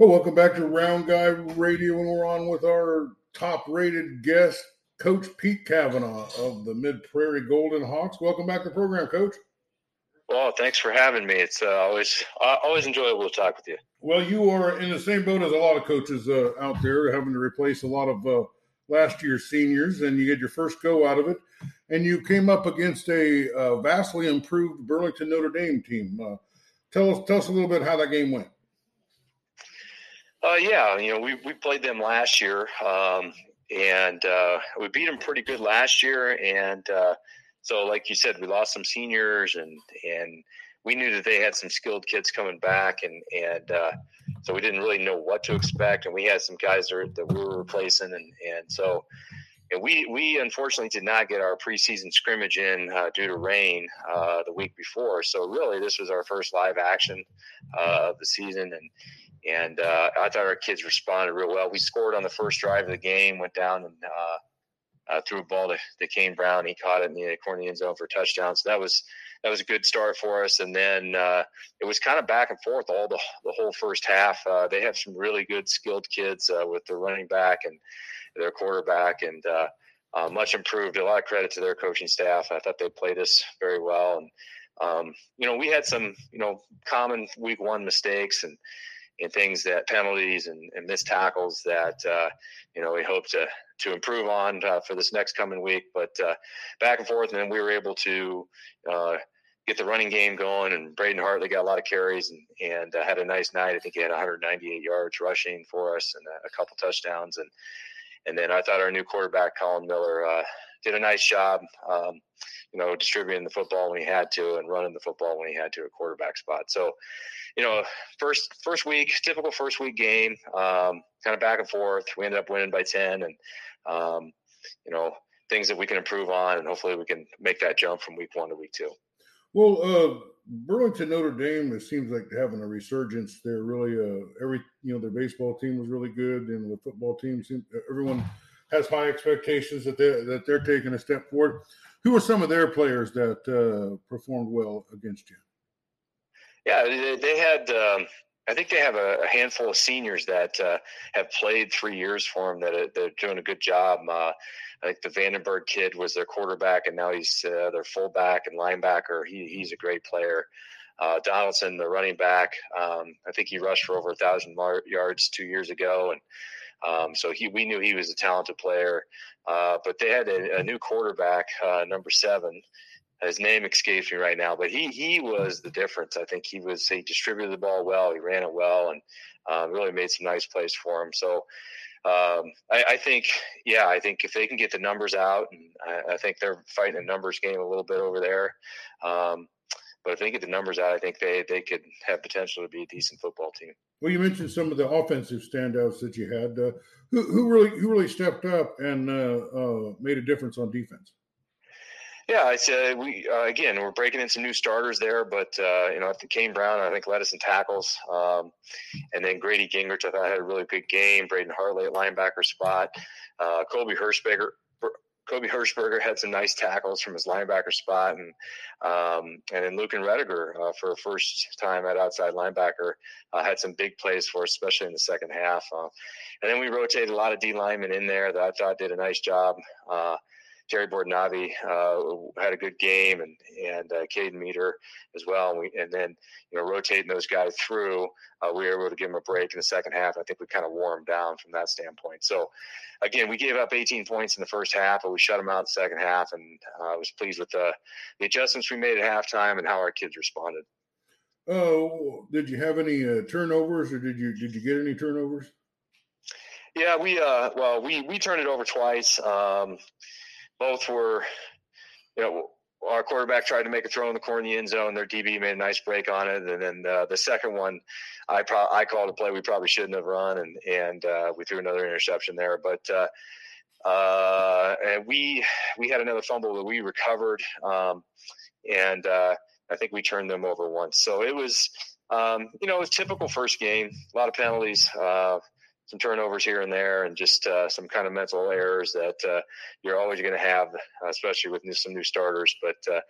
Well, welcome back to Round Guy Radio, and we're on with our top-rated guest, Coach Pete Kavanaugh of the Mid Prairie Golden Hawks. Welcome back to the program, Coach. Well, thanks for having me. It's uh, always uh, always enjoyable to talk with you. Well, you are in the same boat as a lot of coaches uh, out there, having to replace a lot of uh, last year's seniors, and you get your first go out of it. And you came up against a uh, vastly improved Burlington Notre Dame team. Uh, tell us tell us a little bit how that game went. Uh, yeah, you know, we, we played them last year, um, and uh, we beat them pretty good last year. And uh, so, like you said, we lost some seniors, and and we knew that they had some skilled kids coming back, and and uh, so we didn't really know what to expect. And we had some guys that, that we were replacing, and and so. And we, we unfortunately did not get our preseason scrimmage in uh, due to rain uh, the week before. So really, this was our first live action of the season, and and uh, I thought our kids responded real well. We scored on the first drive of the game, went down and uh, uh, threw a ball to, to Kane Brown. He caught it in the corner of the end zone for a touchdown. So that was that was a good start for us. And then uh, it was kind of back and forth all the the whole first half. Uh, they have some really good skilled kids uh, with their running back and their quarterback, and much improved. A lot of credit to their coaching staff. I thought they played us very well and. Um, you know, we had some, you know, common week one mistakes and, and things that penalties and, and missed tackles that uh, you know we hope to to improve on uh, for this next coming week. But uh, back and forth, and then we were able to uh, get the running game going. And Braden Hartley got a lot of carries and and uh, had a nice night. I think he had 198 yards rushing for us and a, a couple touchdowns. And and then I thought our new quarterback Colin Miller uh, did a nice job. Um, you know, distributing the football when he had to and running the football when he had to at quarterback spot. So, you know, first first week, typical first week game, um, kind of back and forth. We ended up winning by ten, and um, you know, things that we can improve on, and hopefully we can make that jump from week one to week two. Well, uh, Burlington Notre Dame, it seems like having a resurgence. They're really uh, every you know their baseball team was really good, and the football team, seemed everyone has high expectations that they that they're taking a step forward. Who are some of their players that uh, performed well against you? Yeah, they, had. Um, I think they have a, handful of seniors that uh, have played three years for them that are, they're doing a good job. Uh, I think the Vandenberg kid was their quarterback, and now he's uh, their fullback and linebacker. He, he's a great player. Uh, Donaldson, the running back, um, I think he rushed for over a thousand yards two years ago, and um, so he we knew he was a talented player. Uh, but they had a, a new quarterback, uh, number seven, his name escapes me right now, but he he was the difference. I think he was he distributed the ball well, he ran it well, and uh, really made some nice plays for him. So um, I, I, think, yeah, I think if they can get the numbers out, and I, I think they're fighting a numbers game a little bit over there. Um, but if they get the numbers out, I think they they could have potential to be a decent football team. Well, you mentioned some of the offensive standouts that you had. Uh, who, who really who really stepped up and uh, uh, made a difference on defense? Yeah, I said we uh, again we're breaking in some new starters there, but uh, you know, Kane Brown I think led us in tackles, um, and then Grady Gingrich I thought had a really good game. Braden Hartley at linebacker spot, uh, Kobe Hirschberger. Kobe Hirschberger had some nice tackles from his linebacker spot, and um, and then Lucan Rediger uh, for a first time at outside linebacker uh, had some big plays for us, especially in the second half. Uh, and then we rotated a lot of D linemen in there that I thought did a nice job. Terry Bordnavi uh, had a good game, and and uh, Caden Meter as well. And, we, and then you know rotating those guys through, uh, we were able to give them a break in the second half. I think we kind of wore them down from that standpoint. So again, we gave up 18 points in the first half, but we shut them out in the second half, and uh, I was pleased with the the adjustments we made at halftime and how our kids responded. Oh, did you have any uh, turnovers, or did you did you get any turnovers? Yeah, we uh, well, we we turned it over twice. Um, both were, you know, our quarterback tried to make a throw in the corner of the end zone. Their DB made a nice break on it, and then uh, the second one, I pro- I called a play we probably shouldn't have run, and and uh, we threw another interception there. But uh, uh and we we had another fumble that we recovered, um, and uh, I think we turned them over once. So it was, um, you know, it was typical first game. A lot of penalties. Some turnovers here and there, and just uh, some kind of mental errors that uh, you're always going to have, especially with new, some new starters. But uh,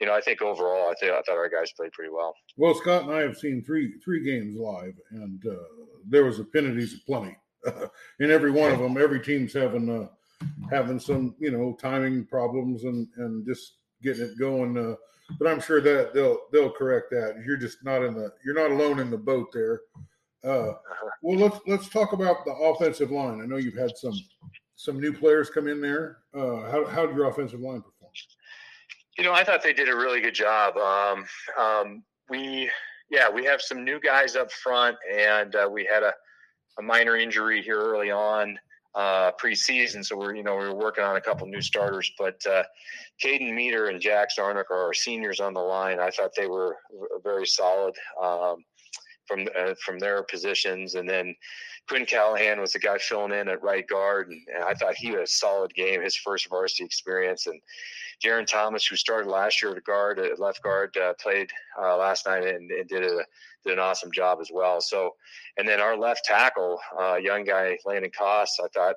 you know, I think overall, I think I thought our guys played pretty well. Well, Scott and I have seen three three games live, and uh, there was a penalties aplenty in every one of them. Every team's having uh, having some you know timing problems and and just getting it going. Uh, but I'm sure that they'll they'll correct that. You're just not in the you're not alone in the boat there. Uh, well, let's let's talk about the offensive line. I know you've had some some new players come in there. Uh, how how did your offensive line perform? You know, I thought they did a really good job. Um, um, we yeah, we have some new guys up front, and uh, we had a, a minor injury here early on uh, preseason. So we're, you know, we are working on a couple new starters, but uh, Caden Meter and Jack Zarnick are our seniors on the line. I thought they were very solid um, from uh, from their positions, and then Quinn Callahan was the guy filling in at right guard, and, and I thought he had a solid game, his first varsity experience, and Jaron Thomas, who started last year at guard, at left guard, uh, played uh, last night and, and, did a did an awesome job as well. So, and then our left tackle, uh, young guy Landon Koss, I thought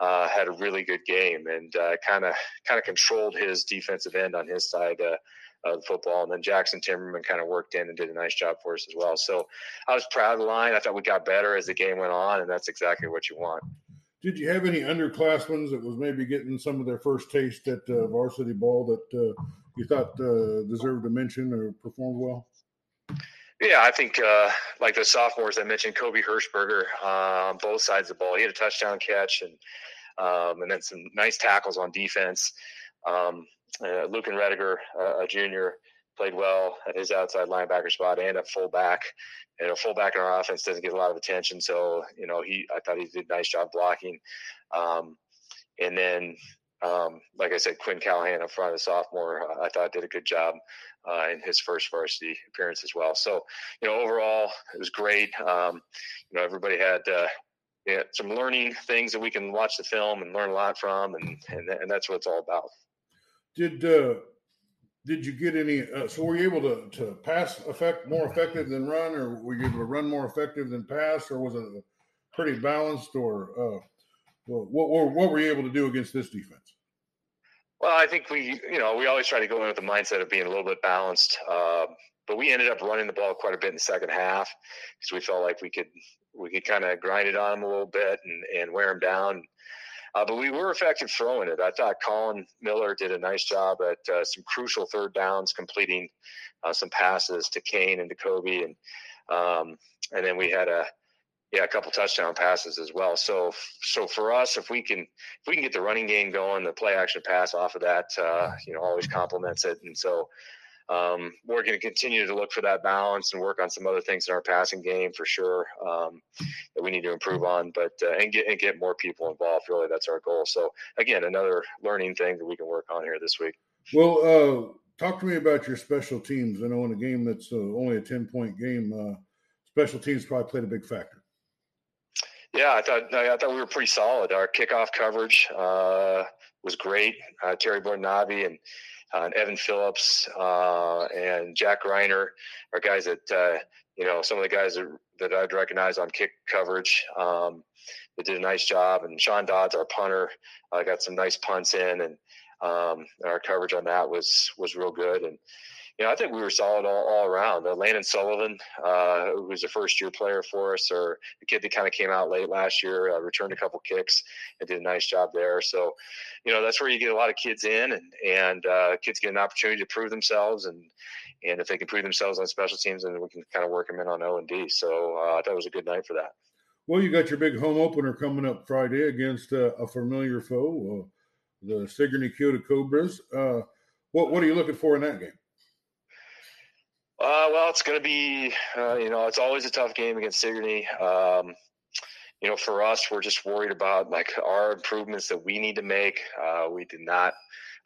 uh, had a really good game and kind of kind of controlled his defensive end on his side uh, of football. And then Jackson Timmerman kind of worked in and did a nice job for us as well. So I was proud of the line. I thought we got better as the game went on, and that's exactly what you want. Did you have any underclassmen that was maybe getting some of their first taste at uh, varsity ball that uh, you thought uh, deserved a mention or performed well? Yeah, I think uh, like the sophomores I mentioned, Kobe Hirschberger uh, on both sides of the ball. He had a touchdown catch and um, and then some nice tackles on defense. Um, uh, Lucan Rediger, uh, a junior, played well at his outside linebacker spot and at fullback. And a fullback in our offense doesn't get a lot of attention, so you know he. I thought he did a nice job blocking. Um, and then, um, like I said, Quinn Callahan up front, a sophomore, uh, I thought did a good job uh, in his first varsity appearance as well. So, you know, overall it was great. Um, you know, everybody had. Uh, yeah, some learning things that we can watch the film and learn a lot from, and and, and that's what it's all about. Did uh, did you get any? Uh, so were you able to to pass effect more effective than run, or were you able to run more effective than pass, or was it pretty balanced? Or uh, what, what what were you able to do against this defense? Well, I think we you know we always try to go in with the mindset of being a little bit balanced. Uh, but we ended up running the ball quite a bit in the second half because we felt like we could we could kind of grind it on them a little bit and, and wear them down. Uh, but we were effective throwing it. I thought Colin Miller did a nice job at uh, some crucial third downs, completing uh, some passes to Kane and to Kobe, and um, and then we had a yeah a couple touchdown passes as well. So so for us, if we can if we can get the running game going, the play action pass off of that, uh, you know, always complements it. And so um, we're going to continue to look for that balance and work on some other things in our passing game for sure um, that we need to improve on. But uh, and get and get more people involved. Really, that's our goal. So again, another learning thing that we can work on here this week. Well, uh, talk to me about your special teams. I know in a game that's uh, only a ten point game, uh, special teams probably played a big factor. Yeah, I thought I thought we were pretty solid. Our kickoff coverage uh, was great. Uh, Terry Bornavi and uh, and Evan Phillips uh, and Jack Reiner are guys that uh, you know some of the guys that, that I'd recognize on kick coverage um, did a nice job. And Sean Dodds, our punter, uh, got some nice punts in, and um, our coverage on that was was real good. And you know, I think we were solid all, all around. Uh, Landon Sullivan, uh, who was a first year player for us, or the kid that kind of came out late last year, uh, returned a couple kicks and did a nice job there. So, you know, that's where you get a lot of kids in, and and uh, kids get an opportunity to prove themselves, and and if they can prove themselves on special teams, then we can kind of work them in on O and D. So uh, that was a good night for that. Well, you got your big home opener coming up Friday against uh, a familiar foe, the Sigourney Keota Cobras. what what are you looking for in that game? Uh, well, it's going to be, uh, you know, it's always a tough game against Sigourney. Um, you know, for us, we're just worried about like our improvements that we need to make. Uh, we did not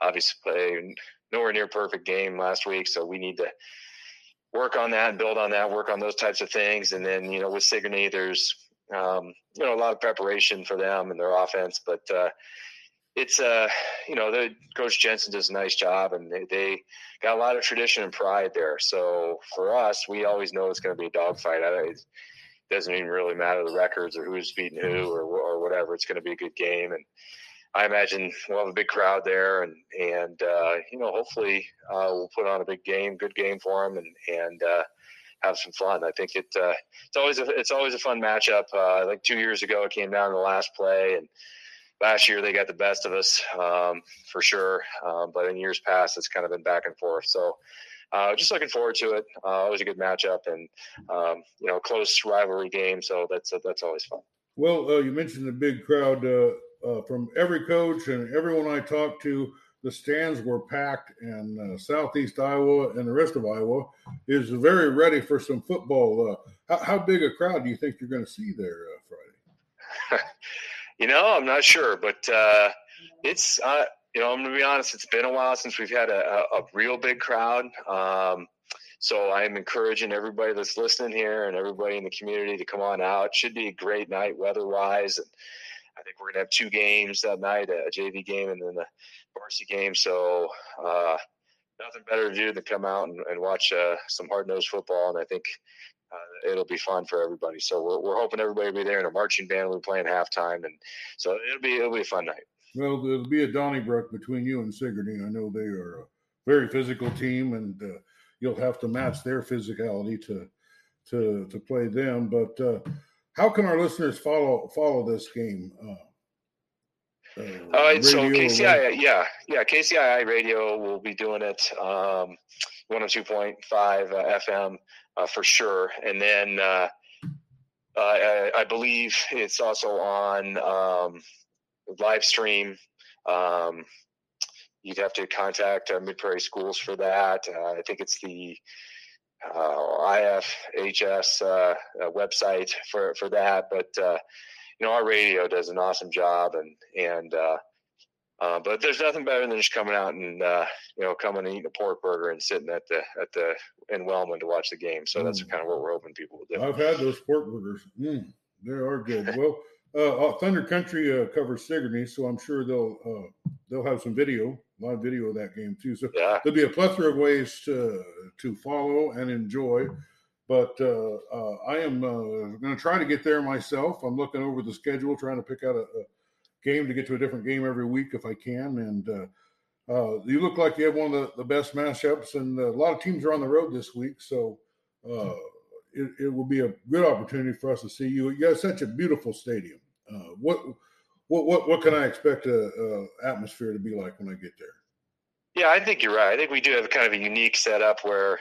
obviously play nowhere near perfect game last week, so we need to work on that and build on that, work on those types of things. And then, you know, with Sigourney, there's, um, you know, a lot of preparation for them and their offense, but, uh, it's uh you know the coach jensen does a nice job and they, they got a lot of tradition and pride there so for us we always know it's going to be a dogfight I, it doesn't even really matter the records or who's beating who or or whatever. It's going to be a good game, and I imagine we'll have a big crowd there, and and uh, you know hopefully uh, we'll put on a big game, good game for them, and and uh, have some fun. I think it uh, it's always a it's always a fun matchup. Uh, like two years ago, it came down to the last play, and last year they got the best of us um, for sure. Um, but in years past, it's kind of been back and forth. So. Uh, just looking forward to it. Uh, always a good matchup, and um, you know, close rivalry game. So that's that's always fun. Well, uh, you mentioned the big crowd uh, uh, from every coach and everyone I talked to. The stands were packed, and uh, Southeast Iowa and the rest of Iowa is very ready for some football. How, how, big a crowd do you think you're going to see there Friday? you know, I'm not sure, but uh, it's you know, I'm to be honest, it's been a while since we've had a, a, a real big crowd. Um, so I'm encouraging everybody that's listening here and everybody in the community to come on out. It should be a great night weather wise. And I think we're to have two games that night, a JV game and then the varsity game. So, uh, nothing better to do than come out and, and watch uh, some hard nosed football. And I think uh, it'll be fun for everybody. So we're, we're hoping everybody will be there in a marching band be playing halftime. And so it'll be, it'll be a fun night. Well, there'll be a Donnybrook between you and Sigourney. I know they are a very physical team, and uh, you'll have to match their physicality to to to play them. But uh, how can our listeners follow follow this game? Uh, uh, so KCI, yeah, yeah, KCII radio will be doing it. Um, 102.5 uh, FM uh, for sure, and then uh, uh, I, I, believe it's also on um, live stream. Um, you'd have to contact uh, Mid Prairie Schools for that. Uh, I think it's the uh, IFHS uh, uh, website for for that. But uh, you know, our radio does an awesome job, and and but there's nothing better than just coming out and you know coming and eating a pork burger and sitting at the at the in Wellman to watch the game. So mm. that's kind of what we're hoping people will do. I've had those pork burgers. Mm, they are good. Well. Uh, uh, Thunder Country uh, covers Sigourney, so I'm sure they'll uh, they'll have some video, a lot of video of that game too. So yeah. there'll be a plethora of ways to to follow and enjoy. But uh, uh, I am going to try to get there myself. I'm looking over the schedule, trying to pick out a, a game to get to a different game every week if I can. And you look like you have one of the, the best matchups, and a lot of teams are on the road this week, so it, it will be a good opportunity for us to see you. You have such a beautiful stadium. Uh, what what what what can I expect a, a, atmosphere to be like when I get there? Yeah, I think you're right. I think we do have kind of a unique setup where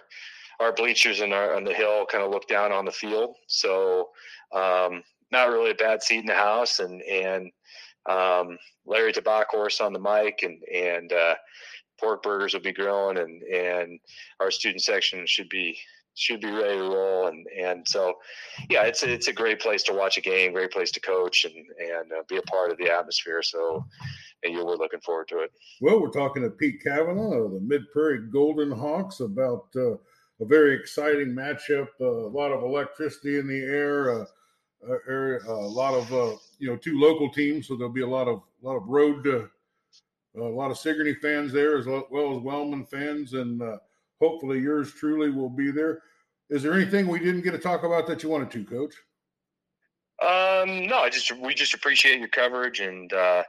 our bleachers and our on the hill kind of look down on the field. So um, not really a bad seat in the house, and and um, Larry Tabackhorse on the mic, and and uh, pork burgers will be grilling, and and our student section should be should be ready to roll. And and so, yeah, it's a, it's a great place to watch a game, great place to coach, and and uh, be a part of the atmosphere. So, and you we're looking forward to it. Well, we're talking to Pete Kavanaugh of the Mid Prairie Golden Hawks about uh, a very exciting matchup. Uh, a lot of electricity in the air. Uh, a lot of uh, you know two local teams, so there'll be a lot of a lot of road. a lot of Sigourney fans there, as well as Wellman fans, and hopefully yours truly will be there. Is there anything we didn't get to talk about that you wanted to, Coach? Um, no, I just we just appreciate your coverage and uh,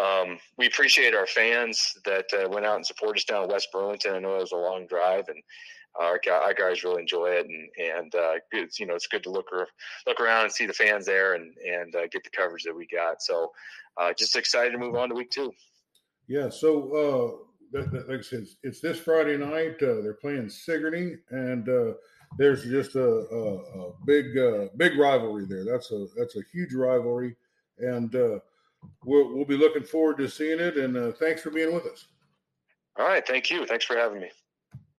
um, we appreciate our fans that uh, went out and supported us down West Burlington. I know it was a long drive, and our, our guys really enjoy it. And and uh, it's you know it's good to look look around and see the fans there and and uh, get the coverage that we got. So uh, just excited to move on to week two. Yeah. So uh, like I said, it's this Friday night. Uh, they're playing Sigourney, and uh, there's just a, a, a big, uh, big rivalry there. That's a that's a huge rivalry, and uh, we'll we'll be looking forward to seeing it. And uh, thanks for being with us. All right, thank you. Thanks for having me.